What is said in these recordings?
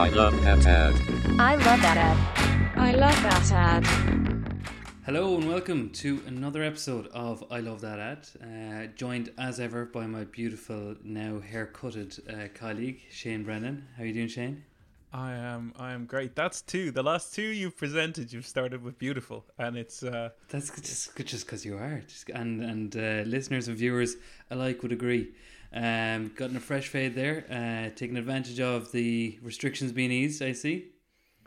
I love that ad. I love that ad. I love that ad. Hello and welcome to another episode of I Love That Ad. Uh, joined as ever by my beautiful, now haircutted uh, colleague Shane Brennan. How are you doing, Shane? I am I am great. That's two. The last two you've presented, you've started with beautiful, and it's uh, That's just just because you are, just, and and uh, listeners and viewers alike would agree. Um, gotten a fresh fade there, uh, taking advantage of the restrictions being eased. I see.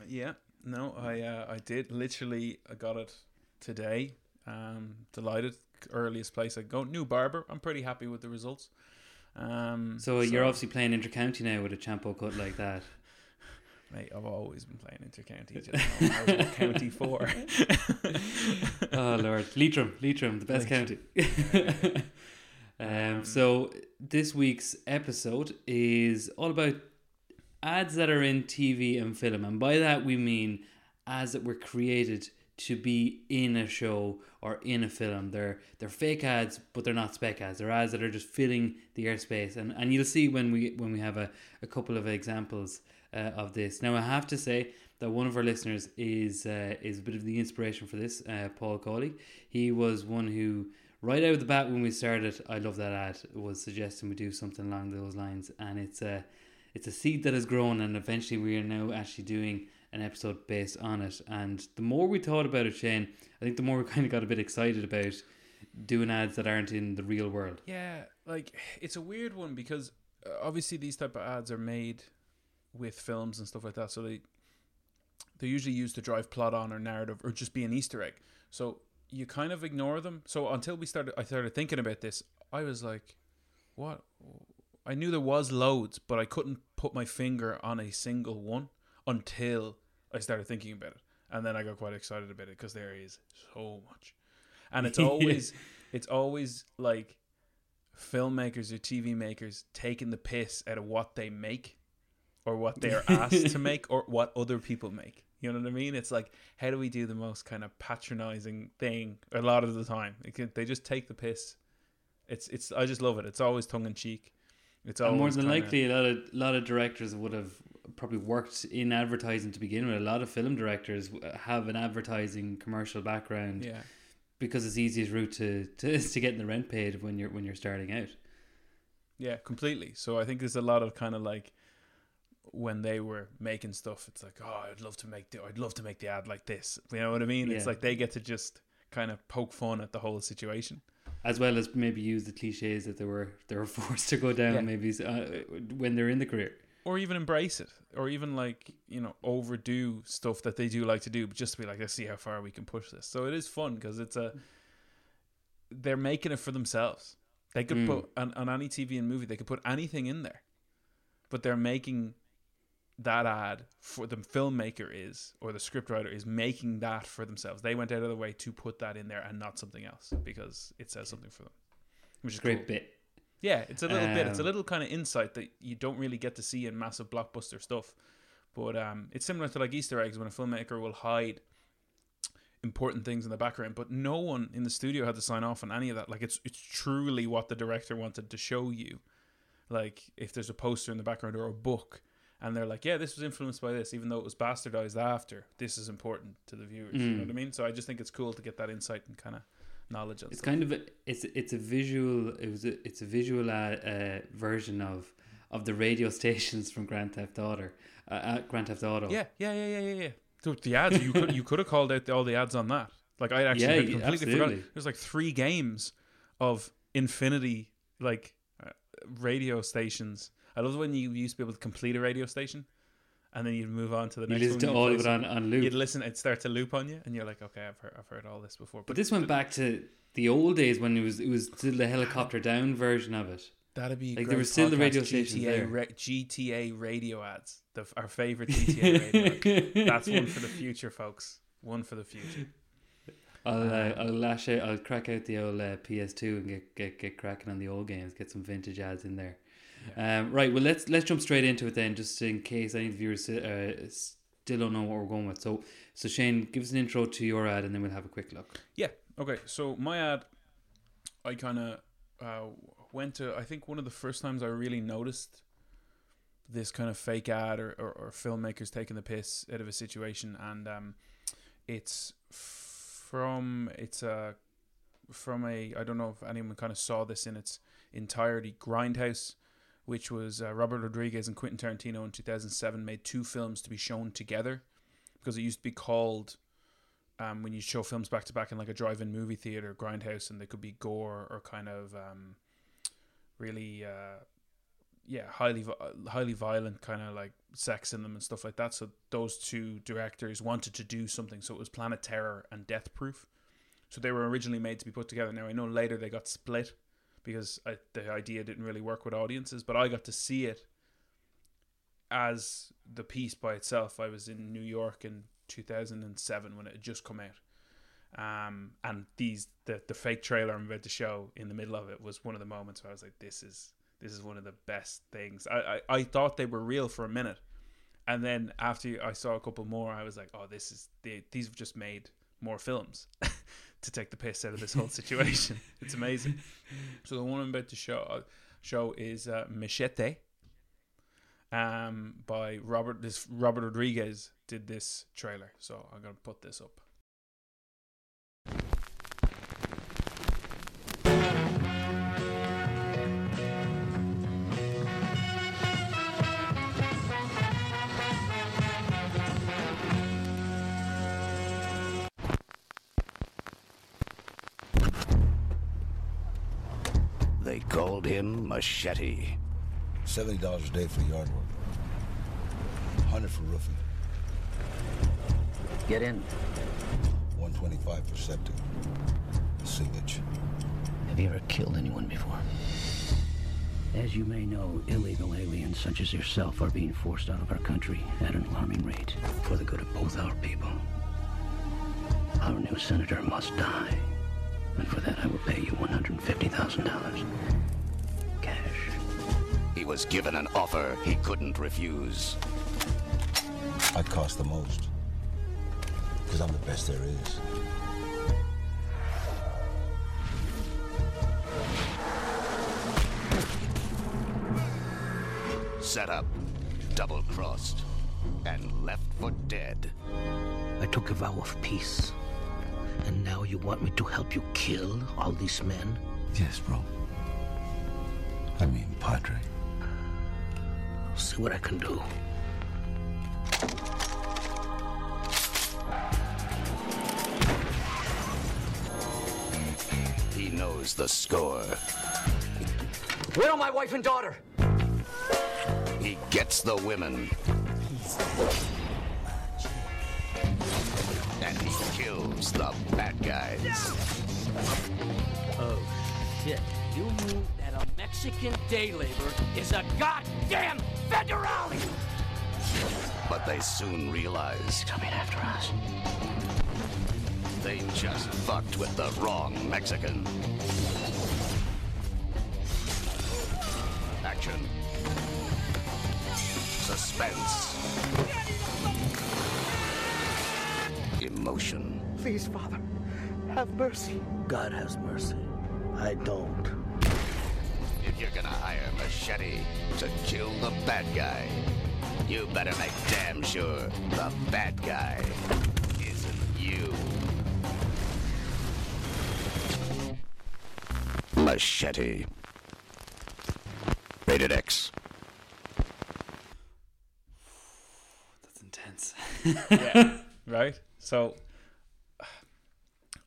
yeah. No, I uh, I did literally. I got it today. Um, delighted. Earliest place I go. New barber. I'm pretty happy with the results. Um, So, you're obviously playing intercounty now with a champo cut like that. Mate, I've always been playing intercounty. know? I was county four. oh Lord, Leitrim, Leitrim, the best county. um, so this week's episode is all about ads that are in TV and film, and by that we mean ads that were created to be in a show or in a film. They're they're fake ads, but they're not spec ads. They're ads that are just filling the airspace, and and you'll see when we when we have a, a couple of examples uh, of this. Now I have to say that one of our listeners is uh, is a bit of the inspiration for this. Uh, Paul Cawley. He was one who right out of the bat when we started. I love that ad. Was suggesting we do something along those lines, and it's a it's a seed that has grown, and eventually we are now actually doing an episode based on it. And the more we thought about it, Shane, I think the more we kind of got a bit excited about doing ads that aren't in the real world. Yeah, like it's a weird one because uh, obviously these type of ads are made with films and stuff like that, so they they're usually used to drive plot on or narrative or just be an Easter egg. So you kind of ignore them. So until we started, I started thinking about this. I was like, what? I knew there was loads, but I couldn't put my finger on a single one until I started thinking about it, and then I got quite excited about it because there is so much, and it's always it's always like filmmakers or TV makers taking the piss out of what they make or what they are asked to make or what other people make. You know what I mean? It's like how do we do the most kind of patronizing thing a lot of the time? It can, they just take the piss. It's it's I just love it. It's always tongue in cheek. It's And more than kinda- likely, a lot of lot of directors would have probably worked in advertising to begin with. A lot of film directors have an advertising commercial background yeah. because it's the easiest route to, to to getting the rent paid when you're when you're starting out. Yeah, completely. So I think there's a lot of kind of like when they were making stuff, it's like, oh, I'd love to make, the, I'd love to make the ad like this. You know what I mean? It's like they get to just kind of poke fun at the whole situation. as well as maybe use the cliches that they were they were forced to go down Yeah. maybe uh, when they're in the career. or even embrace it, or even like you know overdo stuff that they do like to do, but just to be like, let's see how far we can push this. So it is fun because it's a they're making it for themselves. They could Mm. put on, on any TV and movie, they could put anything in there, but they're making that ad for the filmmaker is or the scriptwriter is making that for themselves. They went out of the way to put that in there and not something else because it says something for them, which is Great cool. bit. Yeah, it's a little bit. It's a Um, little kind of insight that you don't really get to see in massive blockbuster stuff. But um, it's similar to like Easter eggs when a filmmaker will hide important things in the background, but no one in the studio had to sign off on any of that. Like it's it's truly what the director wanted to show you. Like if there's a poster in the background or a book, and they're like, "Yeah, this was influenced by this," even though it was bastardized after. This is important to the viewers. You know Mm. what I mean? So I just think it's cool to get that insight and kind of knowledge. It's stuff. kind of a, it's it's a visual it was a, it's a visual uh, uh, version of of the radio stations from Grand Theft Auto. Uh, uh, Grand Theft Auto. Yeah, yeah, yeah, yeah, yeah, yeah. So the ads you could you could have called out the, all the ads on that. Like I actually Yeah, completely forgot. absolutely. There's like three games of Infinity like uh, radio stations. I love when you used to be able to complete a radio station, and then you'd move on to the You next listen one. to you'd all of it on, on loop. You'd listen, it'd start to loop on you, and you're like, okay, I've heard, I've heard all this before. But this went back to the old days when it was it was still the helicopter down version of it. That'd be Like, great there was still the radio stations GTA, ra- GTA radio ads. The, our favorite GTA radio. ad. That's one for the future, folks. One for the future. I'll uh, I'll lash out. I'll crack out the old uh, PS2 and get, get get cracking on the old games. Get some vintage ads in there. Um, right. Well, let's let's jump straight into it then, just in case any of the viewers uh, still don't know what we're going with. So so Shane, give us an intro to your ad, and then we'll have a quick look. Yeah. Okay. So my ad, I kind of uh, went to. I think one of the first times I really noticed this kind of fake ad or, or, or filmmakers taking the piss out of a situation, and um, it's from it's a from a I don't know if anyone kind of saw this in its entirety. Grindhouse, which was uh, Robert Rodriguez and Quentin Tarantino in 2007, made two films to be shown together because it used to be called um, when you show films back to back in like a drive-in movie theater, Grindhouse, and they could be gore or kind of um, really, uh, yeah, highly highly violent, kind of like sex in them and stuff like that. So those two directors wanted to do something. So it was Planet Terror and Death Proof. So they were originally made to be put together. Now I know later they got split because I, the idea didn't really work with audiences, but I got to see it as the piece by itself. I was in New York in 2007 when it had just come out. Um, and these the the fake trailer I'm about to show in the middle of it was one of the moments where I was like, this is this is one of the best things. I, I, I thought they were real for a minute, and then after I saw a couple more, I was like, oh, this is they, these have just made more films to take the piss out of this whole situation. it's amazing. So the one I'm about to show show is uh, Machete. Um, by Robert this Robert Rodriguez did this trailer, so I'm gonna put this up. Called him Machete. Seventy dollars a day for yard work. Hundred for roofing. Get in. One twenty-five for septic. Sewage. Have you ever killed anyone before? As you may know, illegal aliens such as yourself are being forced out of our country at an alarming rate for the good of both our people. Our new senator must die. And for that, I will pay you $150,000. Cash. He was given an offer he couldn't refuse. I cost the most. Because I'm the best there is. Set up, double crossed, and left for dead. I took a vow of peace. And now you want me to help you kill all these men? Yes, bro. I mean, Padre. See what I can do. He knows the score. Where are my wife and daughter? He gets the women. And he kills the bad guys. Oh, shit. You knew that a Mexican day laborer is a goddamn federale! But they soon realized Coming after us. they just fucked with the wrong Mexican. Action. Suspense. Emotion. Please, Father, have mercy. God has mercy. I don't. If you're gonna hire Machete to kill the bad guy, you better make damn sure the bad guy isn't you. Machete. Rated X. That's intense. yeah, right. So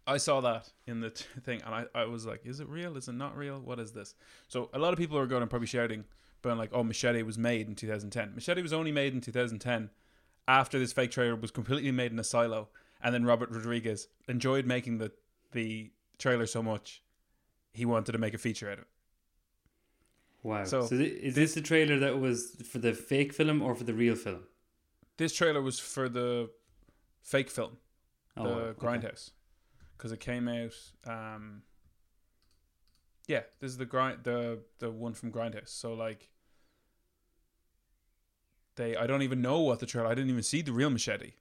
I saw that in the t- thing, and I, I was like, "Is it real? Is it not real? What is this?" So a lot of people are going and probably shouting, but like, "Oh, Machete was made in 2010." Machete was only made in 2010 after this fake trailer was completely made in a silo, and then Robert Rodriguez enjoyed making the the trailer so much, he wanted to make a feature out of it. Wow. So, So, thi- is this the trailer that was for the fake film or for the real film? This trailer was for the fake film. Oh, the Oh, okay. Grindhouse, because it came out. Um, yeah, this is the grind the the one from Grindhouse. So like, they I don't even know what the trailer. I didn't even see the real Machete.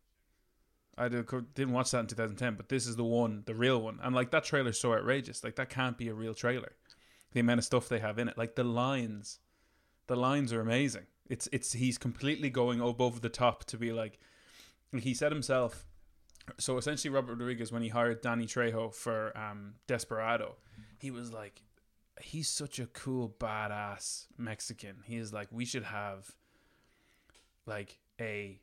I did, didn't watch that in 2010, but this is the one, the real one, and like that trailer's so outrageous. Like that can't be a real trailer. The amount of stuff they have in it, like the lines, the lines are amazing. It's it's he's completely going above the top to be like he said himself. So essentially, Robert Rodriguez, when he hired Danny Trejo for um, Desperado, he was like, he's such a cool badass Mexican. He is like, we should have like a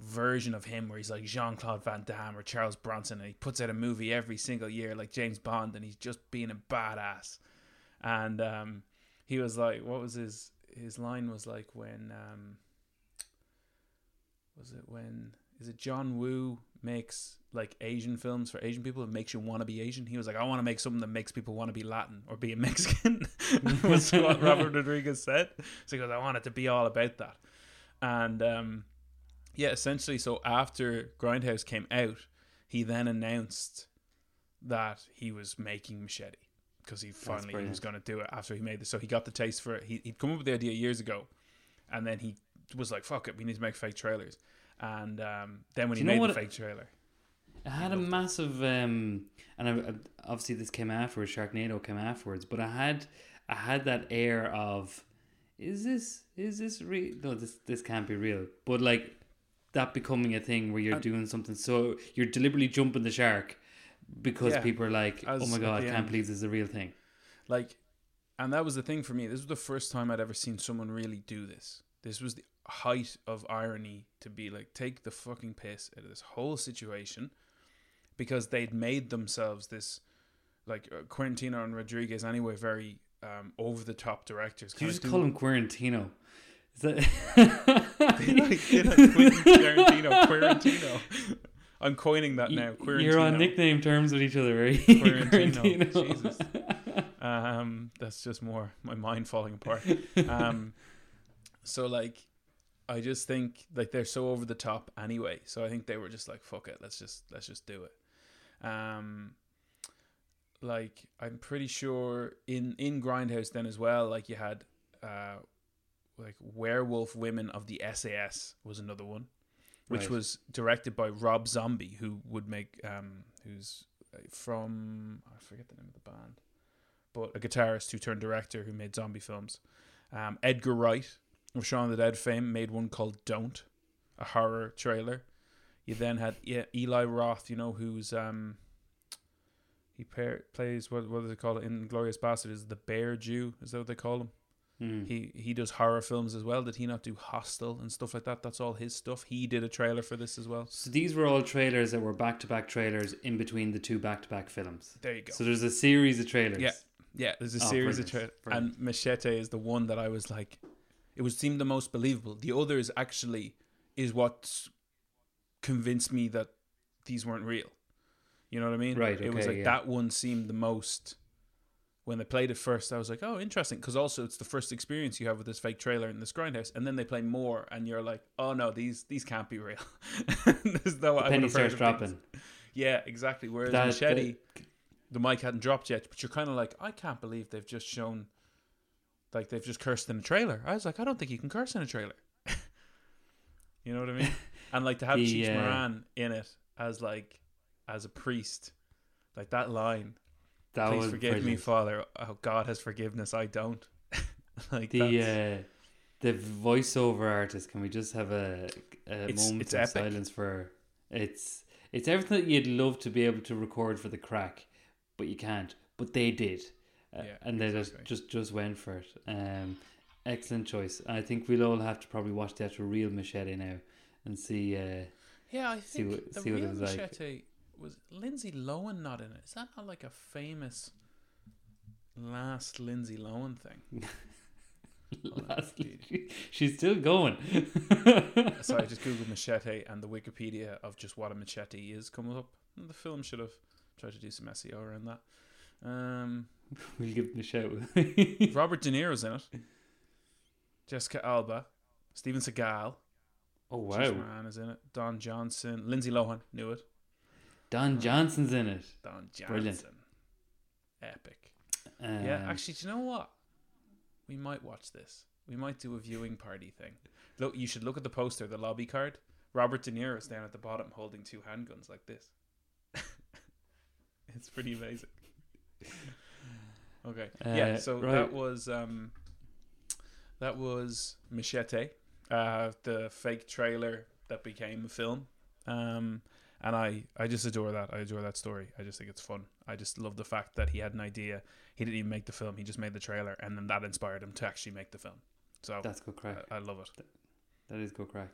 version of him where he's like Jean Claude Van Damme or Charles Bronson, and he puts out a movie every single year like James Bond, and he's just being a badass. And um, he was like, what was his his line was like when um, was it when is it John Woo makes like Asian films for Asian people? It makes you want to be Asian. He was like, I want to make something that makes people want to be Latin or be a Mexican. was what Robert Rodriguez said. So he goes, I want it to be all about that. And um, yeah, essentially, so after Grindhouse came out, he then announced that he was making Machete because he finally was going to do it after he made this. So he got the taste for it. He, he'd come up with the idea years ago, and then he was like, "Fuck it, we need to make fake trailers." And um, then when Do he made the it- fake trailer, It had a massive, um, and I, I- obviously this came afterwards. Sharknado came afterwards, but I had, I had that air of, is this, is this real? No, this, this can't be real. But like that becoming a thing where you're And- doing something, so you're deliberately jumping the shark because Yeah, people are like, oh my god, I can't end. believe this is a real thing. like, and that was the thing for me. This was the first time I'd ever seen someone really do this. This was the height of irony to be like, take the fucking piss out of this whole situation because they'd made themselves this, like uh, Quintino and Rodriguez anyway, very um, over the top directors. You just call him Quarantino? Is that They like did a Quentin Tarantino, Quirantino. I'm coining that now. Quirantino. You're on nickname terms with each other, right? Quarantino. Jesus. Um, that's just more my mind falling apart. Um, so like, I just think like they're so over the top anyway. So I think they were just like, fuck it, let's just let's just do it. Um, like I'm pretty sure in in Grindhouse then as well. Like you had, uh, like Werewolf Women of the SAS was another one, which Right. was directed by Rob Zombie, who would make um, who's uh, from I forget the name of the band, but a guitarist who turned director who made zombie films. Um, Edgar Wright of Shaun the Dead fame made one called Don't, a horror trailer. You then had Eli Roth, you know, who's um, he plays what what do they call it in Glorious Bastard? Is the Bear Jew? Is that what they call him? Hmm. He he does horror films as well. Did he not do Hostel and stuff like that? That's all his stuff. He did a trailer for this as well. So these were all trailers that were back to back trailers in between the two back to back films. There you go. So there's a series of trailers. Yeah. Yeah, there's a Oh, series of trailers, and Machete is the one that I was like, it would seem the most believable. The others actually is what convinced me that these weren't real. You know what I mean? Right, It was like yeah. that one seemed the most. When they played it first, I was like, "Oh, interesting," because also it's the first experience you have with this fake trailer in this grindhouse, and then they play more, and you're like, "Oh no, these these can't be real." There's no The penny starts dropping. Yeah, exactly. Whereas That- Machete, the mic hadn't dropped yet, but you're kind of like, I can't believe they've just shown, like they've just cursed in a trailer. I was like, I don't think you can curse in a trailer. you know what I mean? And like to have Cheech uh, Marin in it as like, as a priest, like that line. That Please forgive me. Father. Oh, God has forgiveness. I don't. like The that's- uh, the voiceover artist. Can we just have a, a It's- moment it's of epic. silence for it's it's everything that you'd love to be able to record for the crack, but you can't. But they did, uh, Yeah, and they exactly. just, just just went for it. Um, excellent choice. I think we'll all have to probably watch the actual real machete now and see. Uh, yeah, I see think what- the see real was like. Machete was Lindsay Lohan not in it. Is that not like a famous last Lindsay Lohan thing? lastly, she's still going. So I just googled machete and the Wikipedia of just what a machete is comes up. The film should have tried to do some SEO around that. Um, we'll give them a shout. Robert De Niro's in it. Jessica Alba, Steven Seagal, oh wow, Marin is in it. Don Johnson, Lindsay Lohan knew it. Don Johnson's in it. Don Johnson, Brilliant. epic. Um, yeah, actually, do you know what? We might watch this. We might do a viewing party thing. Look, you should look at the poster, the lobby card. Robert De Niro is down at the bottom holding two handguns like this. it's pretty amazing. Okay. yeah, Uh, so right. that was um that was Machete uh, the fake trailer that became a film. Um, and I, I just adore that. I adore that story. I just think it's fun. I just love the fact that he had an idea. He didn't even make the film. He just made the trailer, and then that inspired him to actually make the film. So That's good crack. I, I love it. That is good crack.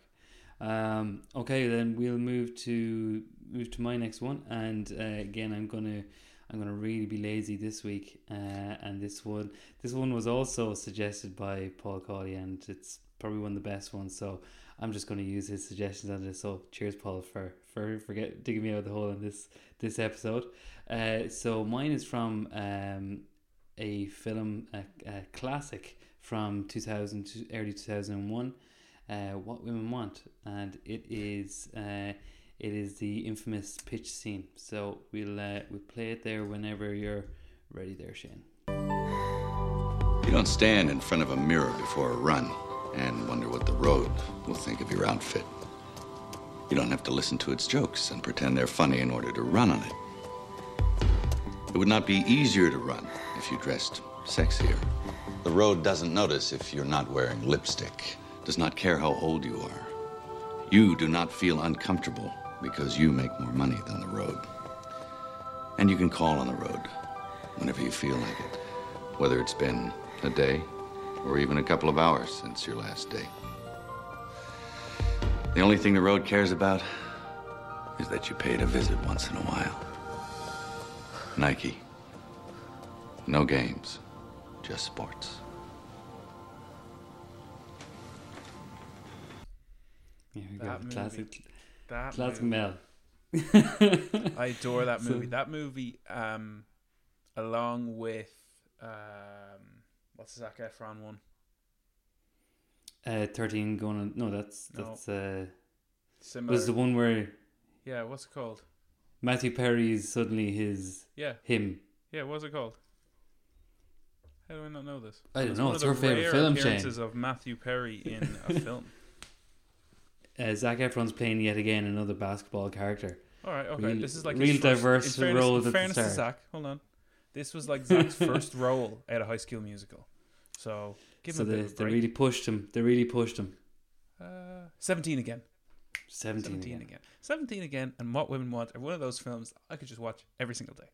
Um, okay, then we'll move to move to my next one, and uh, again, I'm gonna I'm gonna really be lazy this week, uh, and this one this one was also suggested by Paul Cawley, and it's probably one of the best ones. So I'm just gonna use his suggestions on this. So cheers, Paul, for for for get, digging me out of the hole in this this episode. Uh, so mine is from um, a film, a, a classic from 2000 to early 2001 uh, what women want, and it is uh, it is the infamous pitch scene. So we'll uh, we'll play it there whenever you're ready, there, Shane. You don't stand in front of a mirror before a run and wonder what the road will think of your outfit. You don't have to listen to its jokes and pretend they're funny in order to run on it. It would not be easier to run if you dressed sexier. The road doesn't notice if you're not wearing lipstick, does not care how old you are. You do not feel uncomfortable because you make more money than the road. And you can call on the road whenever you feel like it, whether it's been a day or even a couple of hours since your last day. The only thing the road cares about is that you paid a visit once in a while. Nike. No games, just sports. Here we go. That movie. Classic, That. Mel. I adore that So- movie. that movie, um, along with um, what's the Zac Efron one? Uh, thirteen going on. No, that's No. that's uh, Similar. was the one where yeah, what's it called? Matthew Perry is suddenly his Yeah, him. yeah, what's it called? How do I not know this? I don't It's know, it's favourite rare film, Shane. appearances of Matthew Perry in a film. Uh, Zac Efron's playing yet again another basketball character. All right, okay. Real- this is like real first, diverse in fairness, roles In at the fairness to. Zach, hold on. This was like Zach's first role at a High School Musical, so give so him a they, they really pushed him. They really pushed him. Uh, Seventeen again. 17, 17 again. again. 17 again and What Women Want are one of those films I could just watch every single day.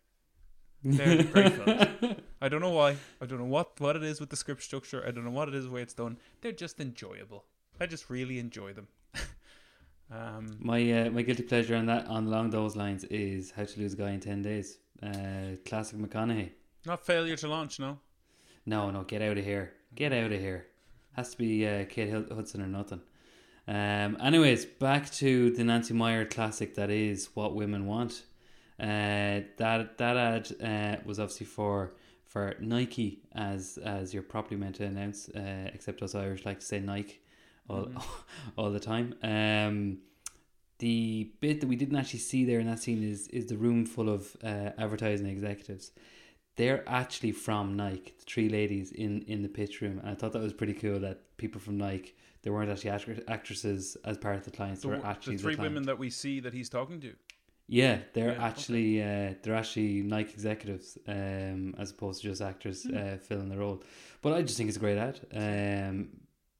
They're great films. I don't know why. I don't know what, what it is with the script structure. I don't know what it is the way it's done. They're just enjoyable. I just really enjoy them. Um, My uh, my guilty pleasure on that on along those lines is How to Lose a Guy in Ten Days. Uh, classic McConaughey. not failure to launch, no. No, no, get out of here. Get out of here. Has to be uh, Kate Hudson or nothing. Um, anyways, back to the Nancy Meyer classic that is What Women Want. Uh, that that ad uh, was obviously for for Nike as as you're properly meant to announce, uh, except us Irish like to say Nike all all the time. Um, the bit that we didn't actually see there in that scene is is the room full of uh, advertising executives. They're actually from Nike, the three ladies in, in the pitch room, and I thought that was pretty cool that people from Nike they weren't actually actr- actresses as part of the clients. The, they were actually the three client. women that we see that he's talking to. Yeah, they're Yeah, okay. actually uh, they're actually Nike executives, um, as opposed to just actors Hmm. uh, filling the role. But I just think it's a great ad. Um,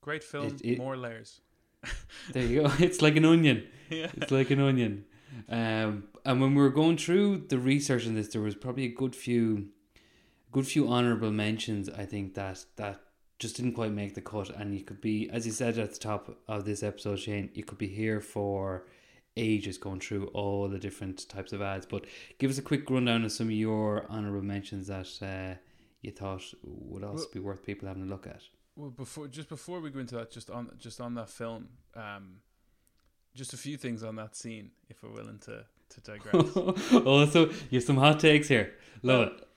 Great film, It- it- more layers. there you go. It's like an onion. Yeah. It's like an onion. Um, and when we were going through the research on this, there was probably a good few, good few honorable mentions. I think that that just didn't quite make the cut. And you could be, as you said at the top of this episode, Shane, you could be here for ages going through all the different types of ads. But give us a quick rundown of some of your honorable mentions that uh, you thought would also Well- be worth people having a look at. Well, before just before we go into that, just on just on that film, um, just a few things on that scene, if we're willing to to digress. also, you have some hot takes here. Love it.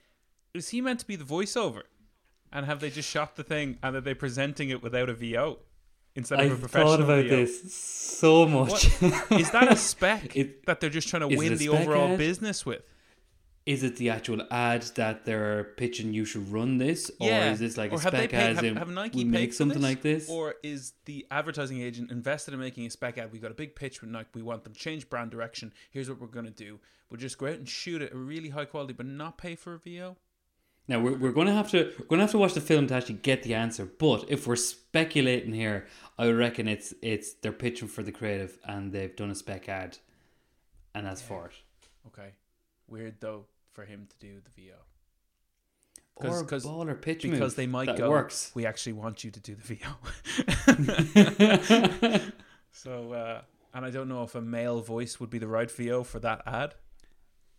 Is he meant to be the voiceover? And have they just shot the thing and are they presenting it without a VO instead of a I've professional thought about VO? this so much. Is that a spec It- that they're just trying to win the overall ad? business with? Is it the actual ad that they're pitching you should run this, or is this like or a spec paid, ad? have, in, have Nike we paid make something this? like this? or is the advertising agent invested in making a spec ad? We've got a big pitch with Nike. We want them to change brand direction. Here's what we're going to do. We'll just go out and shoot it at really high quality, but not pay for a VO. Now we're, we're gonna have to we're gonna have to watch the film to actually get the answer. But if we're speculating here, I reckon it's it's they're pitching for the creative and they've done a spec ad, and that's for it. Okay. Weird though for him to do the VO. Or ball or pitch because they might that go. works. We actually want you to do the VO. so, uh, and I don't know if a male voice would be the right VO for that ad.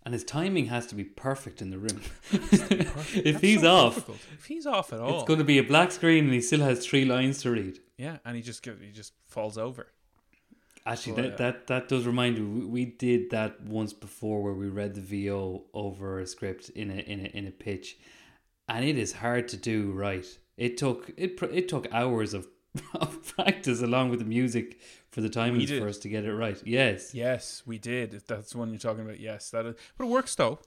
And his timing has to be perfect in the room. That's if he's so off, difficult. if he's off at all, it's going to be a black screen and he still has three lines to read. yeah, and he just he just falls over. Actually, Oh, that, yeah. that that does remind me. We, did that once before, where we read the VO over a script in a in a in a pitch, and it is hard to do right. It took it it took hours of, of practice along with the music for the timings for us to get it right. Yes, Yes, we did. That's the one you're talking about, yes, that is. But it works though.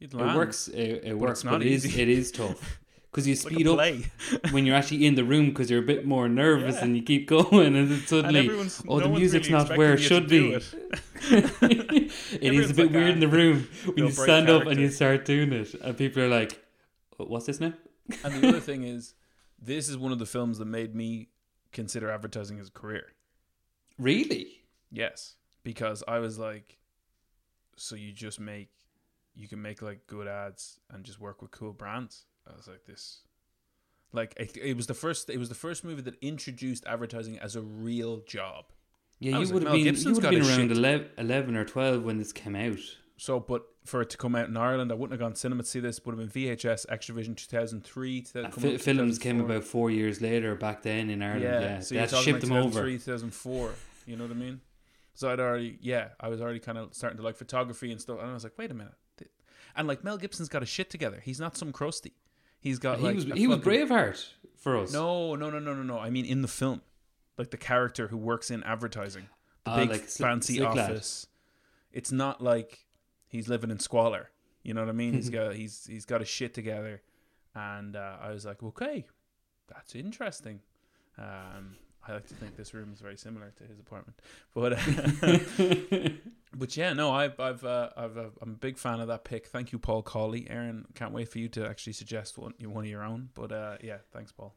You'd it works. It, it works, it's not but it is easy. it is tough because you It's like speed up when you're actually in the room because you're a bit more nervous and you keep going, and then suddenly, everyone's- oh, no the one's music's really not where it should be. it. it is a bit like, weird ah, in the room when you break stand up and you start doing it, and people are like, "What's this now?" And the other thing is, this is one of the films that made me consider advertising as a career. Really? Yes, because I was like, so you just make, you can make like good ads and just work with cool brands. I was like, this, like it, it was the first, it was the first movie that introduced advertising as a real job. Yeah, I you like, would have Mel been. You would have been around 11, 11 or twelve when this came out. So, but for it to come out in Ireland, I wouldn't have gone to cinema to see this. Would have been VHS, Xtra-vision, two thousand three. Uh, fi- films came about four years later back then in Ireland. Yeah, Yeah, so they you're had to talking ship like them over. 2004. You know what I mean? So I'd already, yeah, I was already kind of starting to like photography and stuff. And I was like, wait a minute. And like Mel Gibson's got a shit together. He's not some crusty. He's got He like was a he was Braveheart for us. No, no, no, no, no, no. I mean in the film, like the character who works in advertising, the Ah, big like fancy office. It's not like he's living in squalor. You know what I mean? he's got he's he's got his shit together, and uh, I was like, okay, that's interesting. Um, I like to think this room is very similar to his apartment, but uh, but yeah, no, I've I've uh, I've uh, I'm a big fan of that pick. Thank you, Paul Cawley. Aaron, can't wait for you to actually suggest one one of your own. But uh, yeah, thanks, Paul.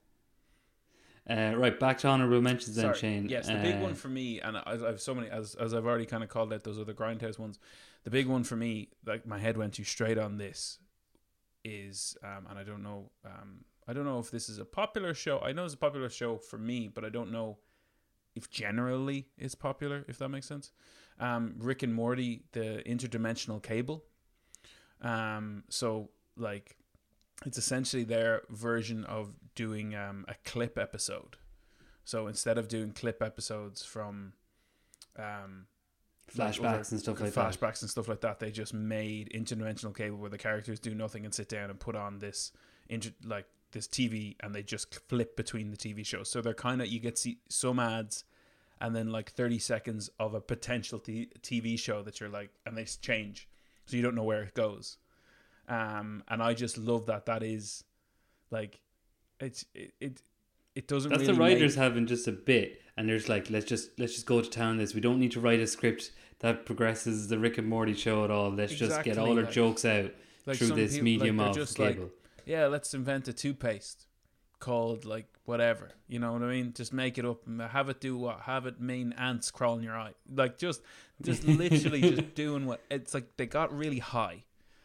Uh, right, back to honorable mentions then, Sorry. Shane. Yes, the big Uh, one for me, and I, I have so many as as I've already kind of called out those other grindhouse ones. The big one for me, like my head went to straight on this, is um, and I don't know, um, I don't know if this is a popular show. I know it's a popular show for me, but I don't know if generally it's popular. If that makes sense. Um, Rick and Morty, the interdimensional cable. Um, so like, it's essentially their version of doing um, a clip episode. So instead of doing clip episodes from um, Flashbacks and stuff like that. flashbacks and stuff like that, they just made interdimensional cable where the characters do nothing and sit down and put on this inter- like this TV and they just flip between the TV shows. So they're kind of you get see some ads and then like 30 seconds of a potential t- TV show that you're like and they change. So you don't know where it goes. Um and I just love that that is like it's it it, it doesn't That's really the writers make- having just a bit, and there's like, let's just let's just go to town. This we don't need to write a script that progresses the Rick and Morty show at all. Let's just get all our like- jokes out like through this people- medium like, of just cable. like yeah let's invent a toothpaste called like whatever you know what i mean just make it up and have it do what have it mean ants crawling your eye like just just literally just doing what it's like they got really high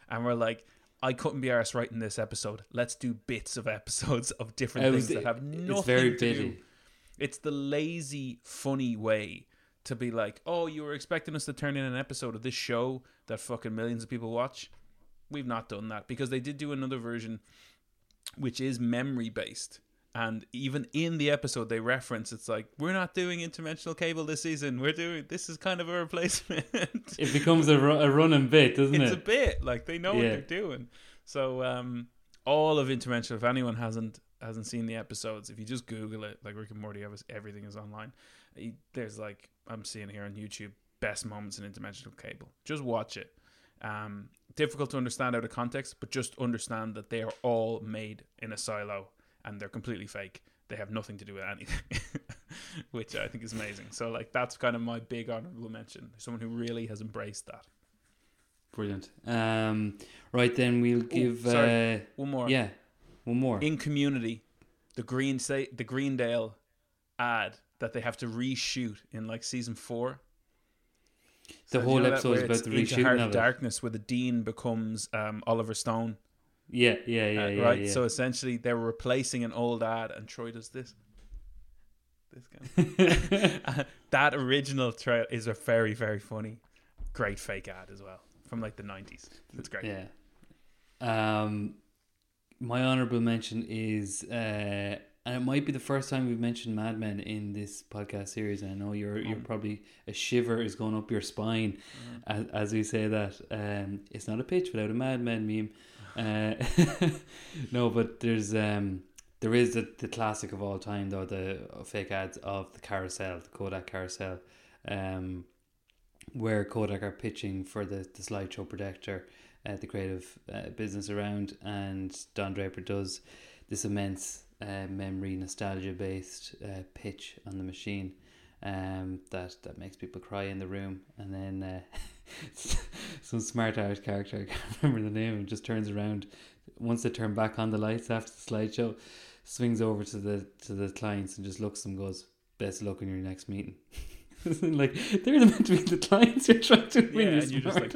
and we're like I couldn't be arsed writing this episode. Let's do bits of episodes of different It things that have nothing it's very to do. It's the lazy, funny way to be like, oh, you were expecting us to turn in an episode of this show that fucking millions of people watch. We've not done that because they did do another version which is memory based. And even in the episode, they reference it's like, we're not doing interdimensional cable this season. We're doing this is kind of a replacement. It becomes a, ru- a running bit, doesn't it's it? It's a bit like they know what they're doing. So um, all of interdimensional. If anyone hasn't hasn't seen the episodes, if you just Google it, like Rick and Morty, everything is online. There's like I'm seeing here on YouTube best moments in interdimensional cable. Just watch it. Um, difficult to understand out of context, but just understand that they are all made in a silo and they're completely fake. They have nothing to do with anything, which I think is amazing. So like that's kind of my big honorable mention. Someone who really has embraced that. Brilliant. Um, right then, we'll give. sorry. uh, One more. Yeah, one more. In Community, the Green Sa- the Greendale ad that they have to reshoot in like season four. The So whole you know episode is about the reshooting Heart of it. Darkness, where the Dean becomes um, Oliver Stone. Yeah, yeah, yeah, Uh, yeah. right. yeah. So essentially, they're replacing an old ad, and Troy does this. This guy. that original trail is a very, very funny, great fake ad as well from like the nineties. It's great. Yeah. Um, my honorable mention is, uh, and it might be the first time we've mentioned Mad Men in this podcast series. And I know you're you're probably a shiver is going up your spine as, as we say that. Um, it's not a pitch without a Mad Men meme. Uh, no, but there's um there is the, the classic of all time though the fake ads of the carousel, the Kodak carousel, um, where Kodak are pitching for the, the slideshow projector, uh, the creative uh, business around, and Don Draper does this immense uh, memory nostalgia based uh, pitch on the machine. Um, that that makes people cry in the room, and then uh, some smart art character I can't remember the name. Just turns around once they turn back on the lights after the slideshow, swings over to the to the clients and just looks and goes, "Best luck in your next meeting." like they're meant to be the clients you're trying to win. Yeah, and you're just like,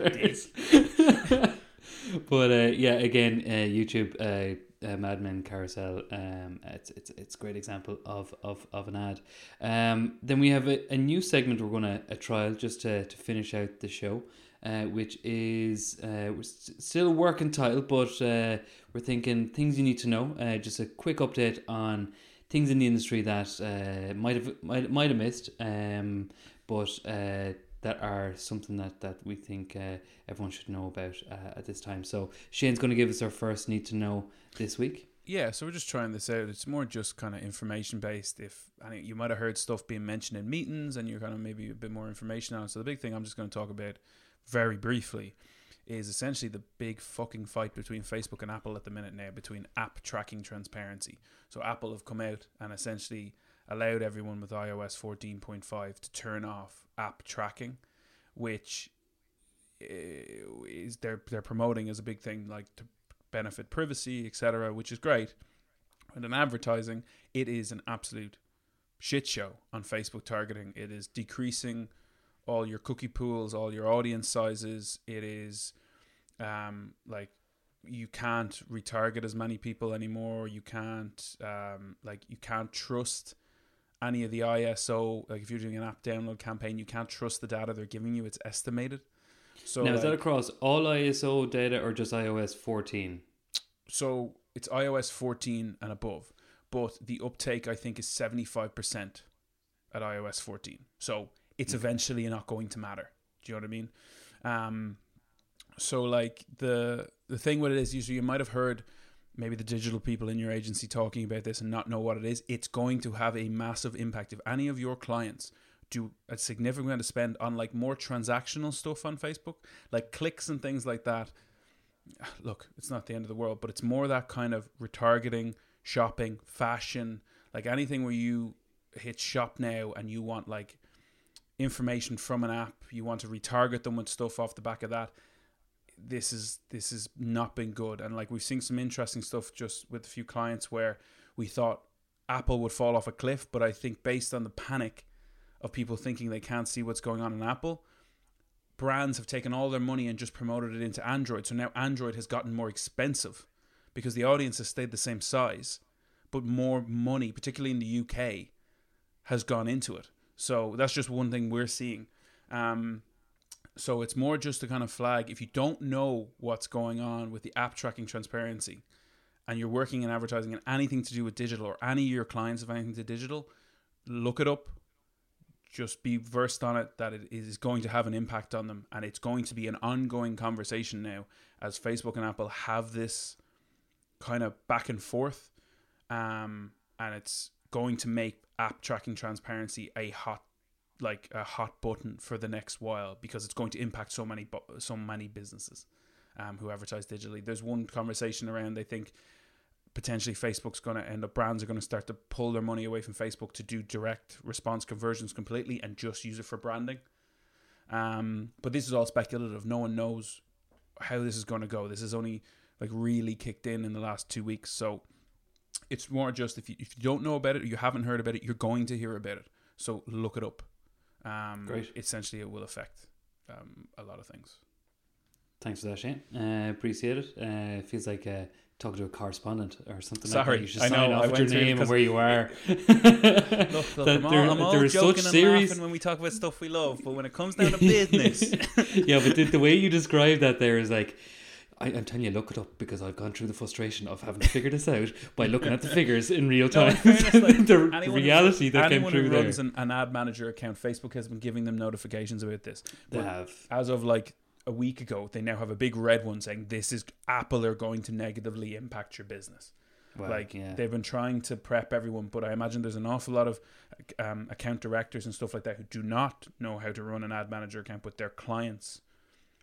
but uh, yeah, again, uh, YouTube, uh, uh, Mad Men Carousel. Um, it's it's it's a great example of of, of an ad. Um, then we have a, a new segment we're gonna a trial just to, to finish out the show. Uh, which is uh, still a working title, but uh, we're thinking things you need to know. Uh, just a quick update on things in the industry that uh, might have might, might have missed, um, but uh, that are something that, that we think uh, everyone should know about uh, at this time. So Shane's going to give us our first need to know this week. Yeah, so we're just trying this out. It's more just kind of information based. If I you might have heard stuff being mentioned in meetings, and you're kind of maybe a bit more information on. it. So the big thing I'm just going to talk about very briefly is essentially the big fucking fight between Facebook and Apple at the minute now between app tracking transparency. So Apple have come out and essentially allowed everyone with iOS 14.5 to turn off app tracking, which eh, is they're they're promoting as a big thing like to benefit privacy, etc., which is great. And in advertising, it is an absolute shit show on Facebook targeting. It is decreasing all your cookie pools, all your audience sizes. It is um, like you can't retarget as many people anymore. You can't um, like you can't trust any of the iOS. Like if you're doing an app download campaign, you can't trust the data they're giving you. It's estimated. So now, is that across all iOS data or just iOS 14? so it's iOS 14 and above, but the uptake I think is 75% at iOS 14. So it's eventually not going to matter. Do you know what I mean? Um, so like the the thing with it is usually you might have heard maybe the digital people in your agency talking about this and not know what it is. It's going to have a massive impact if any of your clients do a significant amount of spend on like more transactional stuff on Facebook, like clicks and things like that look, it's not the end of the world, but it's more that kind of retargeting, shopping, fashion, like anything where you hit shop now and you want like information from an app, you want to retarget them with stuff off the back of that. This is this has not been good, and like we've seen some interesting stuff just with a few clients where we thought Apple would fall off a cliff, but I think based on the panic of people thinking they can't see what's going on in Apple, brands have taken all their money and just promoted it into Android. So now Android has gotten more expensive because the audience has stayed the same size, but more money, particularly in the UK, has gone into it. So that's just one thing we're seeing. Um, so it's more just to kind of flag if you don't know what's going on with the app tracking transparency and you're working in advertising and anything to do with digital or any of your clients have anything to digital, look it up, just be versed on it that it is going to have an impact on them and it's going to be an ongoing conversation now as Facebook and Apple have this kind of back and forth um, and it's going to make app tracking transparency a hot like a hot button for the next while because it's going to impact so many so many businesses um, who advertise digitally there's one conversation around they think potentially Facebook's going to end up brands are going to start to pull their money away from Facebook to do direct response conversions completely and just use it for branding. Um, but this is all speculative. No one knows how this is going to go. This is only like really kicked in in the last two weeks, so it's more just if you if you don't know about it, or you haven't heard about it, you're going to hear about it. So look it up. Um, Great. Essentially, it will affect um, a lot of things. Thanks for that, Shane. Uh, appreciate it. Uh, feels like uh, talking to a correspondent or something like Sorry, that. You should I sign know, off I with your name and where you are. Look, look That I'm all, there- I'm all there joking such and serious- laughing when we talk about stuff we love, but when it comes down to business, yeah, but the, the way you describe that there is like, I, I'm telling you, look it up because I've gone through the frustration of having to figure this out by looking at the figures in real No, time. in fairness, like, the anyone who- reality that came anyone through who there. runs an, an ad manager account, Facebook has been giving them notifications about this. They But have. as of like a week ago, they now have a big red one saying this is Apple are going to negatively impact your business. Like yeah. they've been trying to prep everyone, but I imagine there's an awful lot of um, account directors and stuff like that who do not know how to run an ad manager account, but their clients.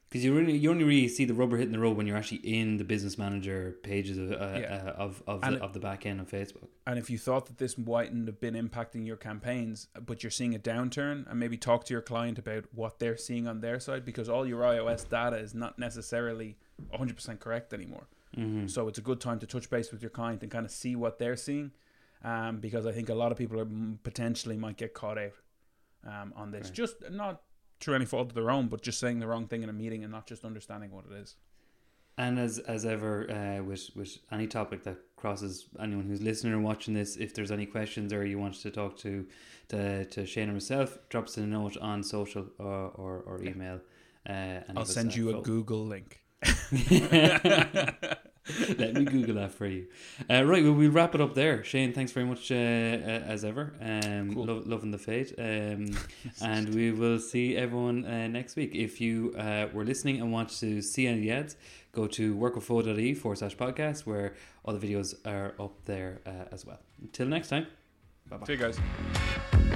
Because you really, you only really see the rubber hitting the road when you're actually in the business manager pages of uh, Yeah. uh, of of the, it- of the back end of Facebook. And if you thought that this mightn't have been impacting your campaigns, but you're seeing a downturn, and maybe talk to your client about what they're seeing on their side, because all your iOS data is not necessarily 100% correct anymore. Mm-hmm. So it's a good time to touch base with your client and kind of see what they're seeing, um, because I think a lot of people are potentially might get caught out um, on this. Right. Just not through any fault of their own, but just saying the wrong thing in a meeting and not just understanding what it is. And as as ever, uh, with with any topic that crosses anyone who's listening or watching this, if there's any questions or you want to talk to to, to Shane or myself, drop us a note on social or or, or email. Uh, I'll send you a Google link. Let me Google that for you. Uh, right, well, we'll wrap it up there. Shane, thanks very much uh, uh, as ever. Um, Cool. lo- loving the fate. Um, and we will see everyone uh, next week. If you uh, were listening and want to see any of the ads, go to workwithfo.e forward slash podcast where all the videos are up there uh, as well. Until next time. Bye bye. See you guys.